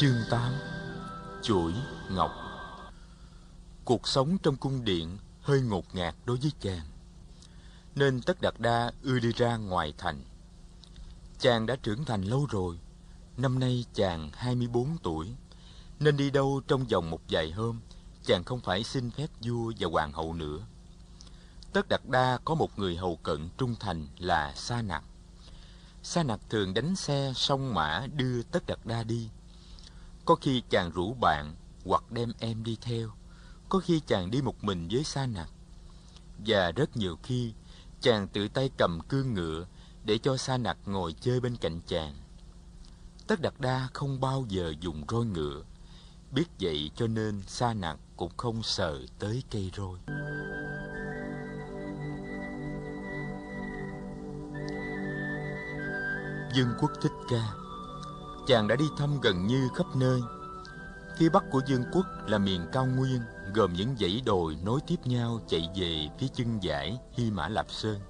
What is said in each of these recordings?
Chương 8 Chuỗi Ngọc. Cuộc sống trong cung điện hơi ngột ngạt đối với chàng, Nên Tất Đạt Đa ưa đi ra ngoài thành. Chàng đã trưởng thành lâu rồi, Năm nay chàng 24 tuổi, Nên đi đâu trong vòng một vài hôm, Chàng không phải xin phép vua và hoàng hậu nữa. Tất Đạt Đa có một người hầu cận trung thành là Sa Nặc. Sa Nặc thường đánh xe song mã đưa Tất Đạt Đa đi có khi chàng rủ bạn hoặc đem em đi theo. Có khi chàng đi một mình với sa nặc. Và rất nhiều khi, chàng tự tay cầm cương ngựa để cho sa nặc ngồi chơi bên cạnh chàng. Tất Đạt Đa không bao giờ dùng roi ngựa. Biết vậy cho nên sa nặc cũng không sờ tới cây roi. Dương quốc thích ca Chàng đã đi thăm gần như khắp nơi Phía bắc của Dương quốc là miền cao nguyên Gồm những dãy đồi nối tiếp nhau chạy về phía chân dải Hy Mã Lạp Sơn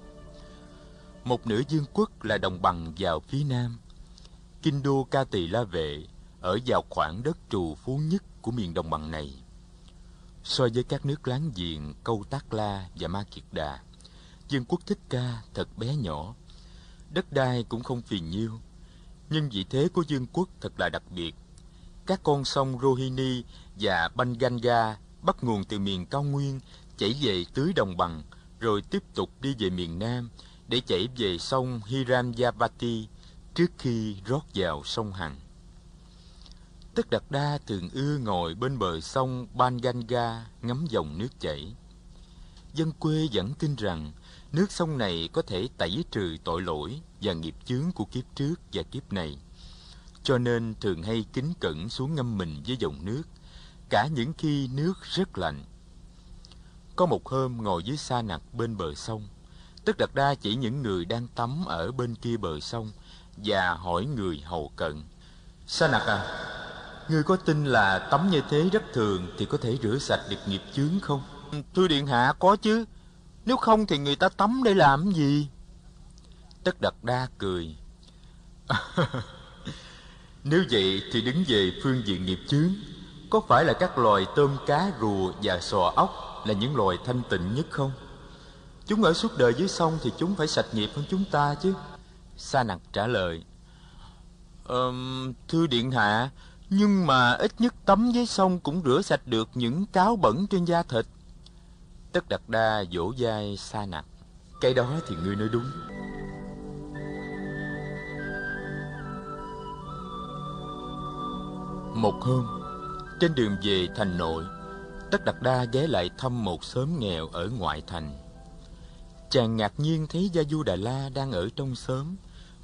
Một nửa Dương quốc là đồng bằng vào phía nam Kinh đô Ca Tỳ La Vệ ở vào khoảng đất trù phú nhất của miền đồng bằng này. So với các nước láng giềng Câu Tác La và Ma Kiệt Đà, Dương quốc Thích Ca thật bé nhỏ. Đất đai cũng không phì nhiêu, nhưng vị thế của Dương quốc thật là đặc biệt. Các con sông Rohini và Banganga bắt nguồn từ miền cao nguyên, chảy về tưới đồng bằng, rồi tiếp tục đi về miền nam để chảy về sông Hiranyavati trước khi rót vào sông Hằng. Tất Đạt Đa thường ưa ngồi bên bờ sông Banganga ngắm dòng nước chảy. Dân quê vẫn tin rằng nước sông này có thể tẩy trừ tội lỗi và nghiệp chướng của kiếp trước và kiếp này. Cho nên thường hay kính cẩn xuống ngâm mình với dòng nước, cả những khi nước rất lạnh. Có một hôm ngồi dưới sa nặc bên bờ sông, tức Đạt Đa chỉ những người đang tắm ở bên kia bờ sông và hỏi người hầu cận. Sa nặc à, người có tin là tắm như thế rất thường thì có thể rửa sạch được nghiệp chướng không? Thưa Điện Hạ có chứ, nếu không thì người ta tắm để làm gì? Tất Đạt Đa cười. Nếu vậy thì đứng về phương diện nghiệp chướng Có phải là các loài tôm cá rùa và sò ốc Là những loài thanh tịnh nhất không? Chúng ở suốt đời dưới sông Thì chúng phải sạch nghiệp hơn chúng ta chứ Sa nặc trả lời um, Thưa Điện Hạ Nhưng mà ít nhất tắm dưới sông Cũng rửa sạch được những cáo bẩn trên da thịt Tất đặt đa vỗ vai xa nặng Cái đó thì ngươi nói đúng Một hôm, trên đường về thành nội, Tất Đạt Đa ghé lại thăm một xóm nghèo ở ngoại thành. Chàng ngạc nhiên thấy Gia Du Đà La đang ở trong xóm,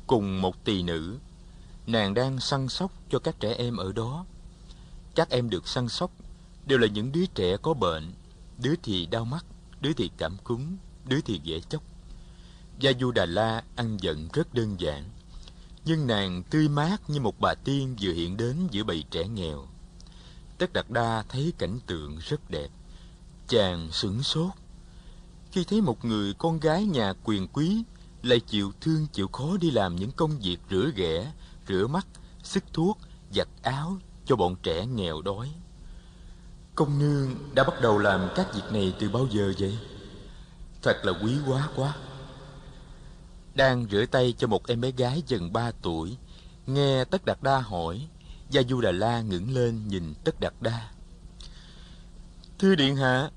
cùng một tỳ nữ. Nàng đang săn sóc cho các trẻ em ở đó. Các em được săn sóc đều là những đứa trẻ có bệnh, đứa thì đau mắt, đứa thì cảm cúm, đứa thì dễ chóc. Gia Du Đà La ăn giận rất đơn giản nhưng nàng tươi mát như một bà tiên vừa hiện đến giữa bầy trẻ nghèo. Tất Đạt Đa thấy cảnh tượng rất đẹp. Chàng sửng sốt. Khi thấy một người con gái nhà quyền quý lại chịu thương chịu khó đi làm những công việc rửa ghẻ, rửa mắt, sức thuốc, giặt áo cho bọn trẻ nghèo đói. Công nương đã bắt đầu làm các việc này từ bao giờ vậy? Thật là quý quá quá. Đang rửa tay cho một em bé gái chừng ba tuổi, nghe tất đạt đa hỏi, gia du đà la ngẩng lên nhìn tất đạt đa. Thưa điện hạ,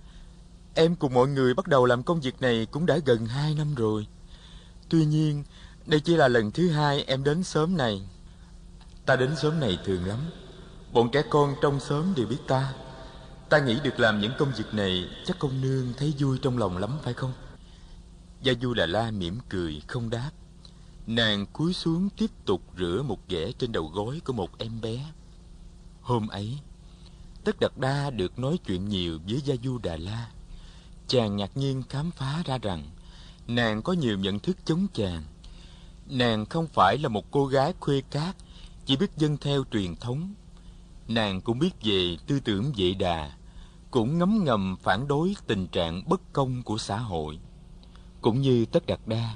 em cùng mọi người bắt đầu làm công việc này cũng đã gần hai năm rồi. Tuy nhiên, đây chỉ là lần thứ hai em đến sớm này. Ta đến sớm này thường lắm. Bọn trẻ con trong sớm đều biết ta ta nghĩ được làm những công việc này, chắc công nương thấy vui trong lòng lắm, phải không? Gia Du Đà La mỉm cười, không đáp. Nàng cúi xuống tiếp tục rửa một ghẻ trên đầu gối của một em bé. Hôm ấy, Tất Đạt Đa được nói chuyện nhiều với Gia Du Đà La. Chàng ngạc nhiên khám phá ra rằng, Nàng có nhiều nhận thức chống chàng. Nàng không phải là một cô gái khuê cát, Chỉ biết dân theo truyền thống. Nàng cũng biết về tư tưởng vệ đà cũng ngấm ngầm phản đối tình trạng bất công của xã hội cũng như tất đạt đa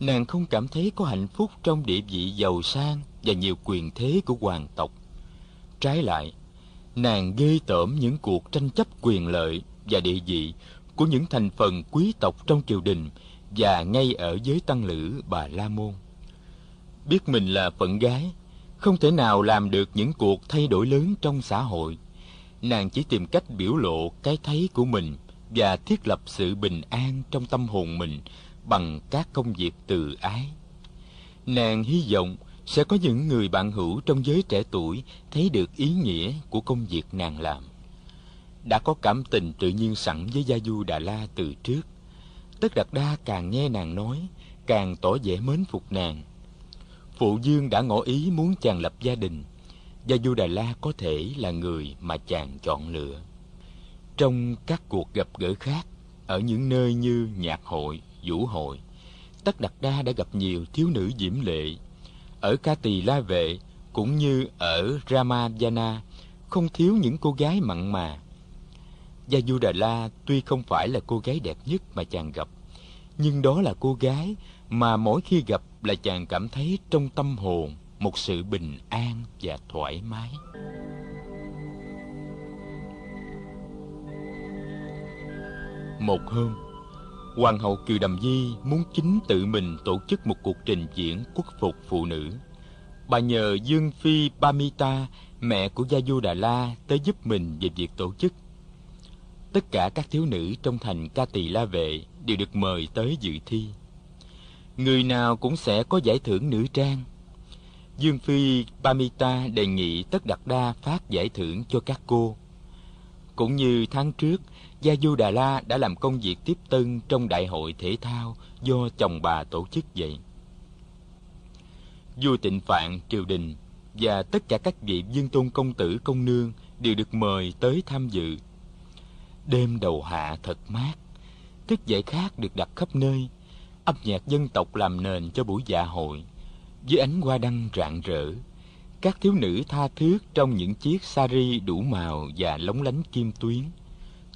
nàng không cảm thấy có hạnh phúc trong địa vị giàu sang và nhiều quyền thế của hoàng tộc Trái lại, nàng ghê tởm những cuộc tranh chấp quyền lợi và địa vị của những thành phần quý tộc trong triều đình và ngay ở giới tăng lữ bà La Môn. Biết mình là phận gái, không thể nào làm được những cuộc thay đổi lớn trong xã hội. Nàng chỉ tìm cách biểu lộ cái thấy của mình và thiết lập sự bình an trong tâm hồn mình bằng các công việc từ ái. Nàng hy vọng sẽ có những người bạn hữu trong giới trẻ tuổi thấy được ý nghĩa của công việc nàng làm. Đã có cảm tình tự nhiên sẵn với Gia Du Đà La từ trước. Tất Đạt Đa càng nghe nàng nói, càng tỏ vẻ mến phục nàng. Phụ Dương đã ngỏ ý muốn chàng lập gia đình và Du Đà La có thể là người mà chàng chọn lựa. Trong các cuộc gặp gỡ khác, ở những nơi như nhạc hội, vũ hội, Tất Đạt Đa đã gặp nhiều thiếu nữ diễm lệ. Ở Ca Tỳ La Vệ cũng như ở Ramayana không thiếu những cô gái mặn mà. Gia Du Đà La tuy không phải là cô gái đẹp nhất mà chàng gặp, nhưng đó là cô gái mà mỗi khi gặp là chàng cảm thấy trong tâm hồn một sự bình an và thoải mái. Một hôm, Hoàng hậu Kiều Đầm Di muốn chính tự mình tổ chức một cuộc trình diễn quốc phục phụ nữ. Bà nhờ Dương Phi pamita mẹ của Gia Du Đà La, tới giúp mình về việc tổ chức. Tất cả các thiếu nữ trong thành Ca Tỳ La Vệ đều được mời tới dự thi. Người nào cũng sẽ có giải thưởng nữ trang. Dương Phi Pamita đề nghị Tất Đạt Đa phát giải thưởng cho các cô. Cũng như tháng trước, Gia Du Đà La đã làm công việc tiếp tân trong đại hội thể thao do chồng bà tổ chức vậy. Vua Tịnh Phạn triều đình và tất cả các vị dương tôn công tử công nương đều được mời tới tham dự. Đêm đầu hạ thật mát, thức dậy khác được đặt khắp nơi, âm nhạc dân tộc làm nền cho buổi dạ hội, dưới ánh hoa đăng rạng rỡ. Các thiếu nữ tha thước trong những chiếc sari đủ màu và lóng lánh kim tuyến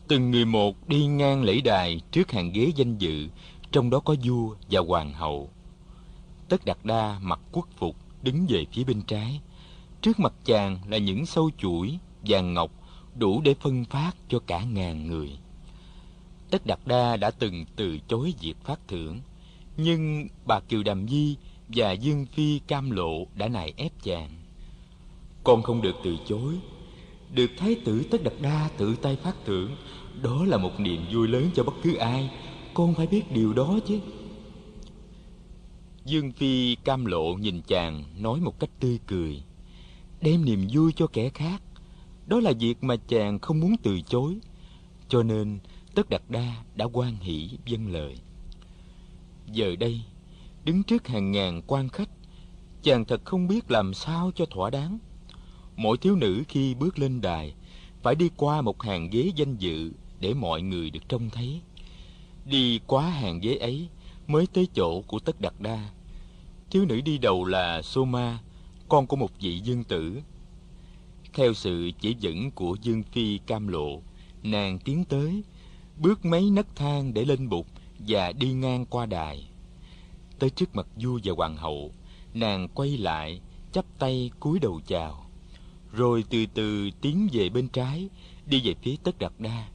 Từng người một đi ngang lễ đài trước hàng ghế danh dự, trong đó có vua và hoàng hậu. Tất Đạt Đa mặc quốc phục đứng về phía bên trái. Trước mặt chàng là những sâu chuỗi, vàng ngọc đủ để phân phát cho cả ngàn người. Tất Đạt Đa đã từng từ chối việc phát thưởng, nhưng bà Kiều Đàm Di và Dương Phi Cam Lộ đã nài ép chàng. Con không được từ chối, được thái tử Tất đập Đa tự tay phát thưởng. Đó là một niềm vui lớn cho bất cứ ai Con phải biết điều đó chứ. Dương Phi cam lộ nhìn chàng Nói một cách tươi cười. Đem niềm vui cho kẻ khác Đó là việc mà chàng không muốn từ chối. Cho nên Tất đặt Đa đã quan hỷ vâng lời. Giờ đây Đứng trước hàng ngàn quan khách Chàng thật không biết làm sao cho thỏa đáng Mỗi thiếu nữ khi bước lên đài Phải đi qua một hàng ghế danh dự để mọi người được trông thấy. Đi quá hàng ghế ấy mới tới chỗ của Tất Đạt Đa. Thiếu nữ đi đầu là Soma, con của một vị dương tử. Theo sự chỉ dẫn của Dương Phi cam lộ, nàng tiến tới, bước mấy nấc thang để lên bục và đi ngang qua đài. Tới trước mặt vua và hoàng hậu, nàng quay lại, chắp tay cúi đầu chào, rồi từ từ tiến về bên trái, đi về phía Tất Đạt Đa.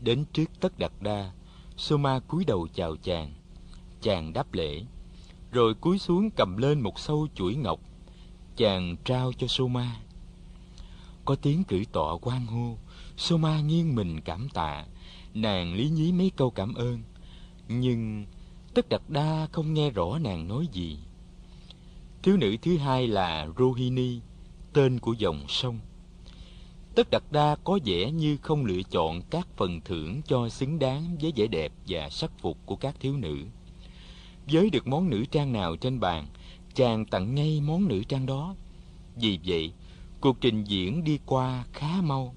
Đến trước Tất Đạt Đa, Soma cúi đầu chào chàng. Chàng đáp lễ, rồi cúi xuống cầm lên một sâu chuỗi ngọc. Chàng trao cho Soma. Có tiếng cử tọa quan hô, Soma nghiêng mình cảm tạ, nàng lý nhí mấy câu cảm ơn. Nhưng Tất Đạt Đa không nghe rõ nàng nói gì. Thiếu nữ thứ hai là Rohini, tên của dòng sông. Tất Đạt Đa có vẻ như không lựa chọn các phần thưởng cho xứng đáng với vẻ đẹp và sắc phục của các thiếu nữ. Với được món nữ trang nào trên bàn, chàng tặng ngay món nữ trang đó. Vì vậy, cuộc trình diễn đi qua khá mau.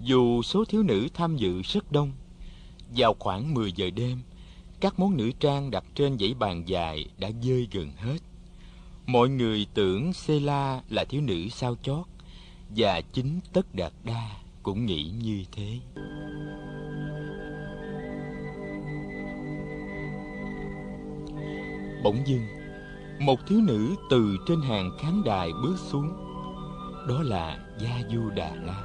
Dù số thiếu nữ tham dự rất đông, vào khoảng 10 giờ đêm, các món nữ trang đặt trên dãy bàn dài đã dơi gần hết. Mọi người tưởng Sela là thiếu nữ sao chót, và chính tất đạt đa cũng nghĩ như thế bỗng dưng một thiếu nữ từ trên hàng khán đài bước xuống đó là Gia Du Đà La.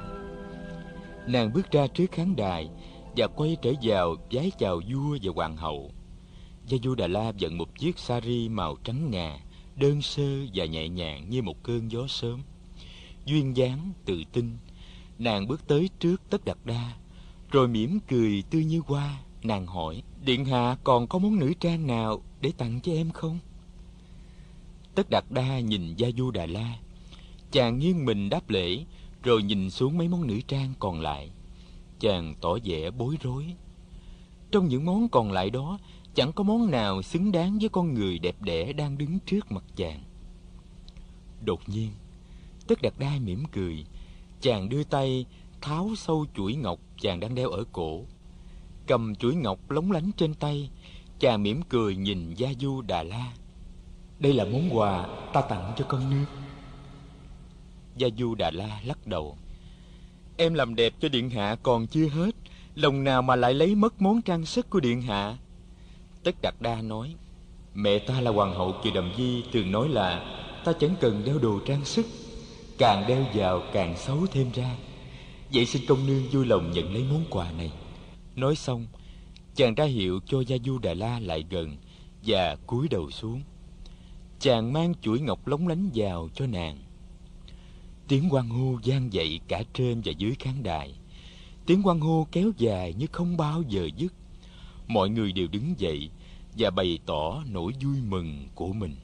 Nàng bước ra trước khán đài và quay trở vào vái chào vua và hoàng hậu. Gia Du Đà La dẫn một chiếc sari màu trắng ngà, đơn sơ và nhẹ nhàng như một cơn gió sớm. Duyên dáng, tự tin, nàng bước tới trước Tất Đạt Đa, rồi mỉm cười tươi như hoa, nàng hỏi: "Điện hạ còn có món nữ trang nào để tặng cho em không?" Tất Đạt Đa nhìn Gia Du Đà La, chàng nghiêng mình đáp lễ, rồi nhìn xuống mấy món nữ trang còn lại. Chàng tỏ vẻ bối rối. Trong những món còn lại đó, chẳng có món nào xứng đáng với con người đẹp đẽ đang đứng trước mặt chàng. Đột nhiên, Tất Đạt Đa mỉm cười, chàng đưa tay tháo sâu chuỗi ngọc chàng đang đeo ở cổ. Cầm chuỗi ngọc lóng lánh trên tay, chàng mỉm cười nhìn Gia Du Đà La. Đây là món quà ta tặng cho con nước. Gia Du Đà La lắc đầu. Em làm đẹp cho điện hạ còn chưa hết, lòng nào mà lại lấy mất món trang sức của điện hạ. Tất Đạt Đa nói, mẹ ta là hoàng hậu Kiều Đầm Di thường nói là ta chẳng cần đeo đồ trang sức, càng đeo vào càng xấu thêm ra. Vậy xin công nương vui lòng nhận lấy món quà này. Nói xong, chàng ra hiệu cho Gia Du Đà La lại gần và cúi đầu xuống. Chàng mang chuỗi ngọc lóng lánh vào cho nàng. Tiếng quan hô gian dậy cả trên và dưới khán đài. Tiếng quan hô kéo dài như không bao giờ dứt. Mọi người đều đứng dậy và bày tỏ nỗi vui mừng của mình.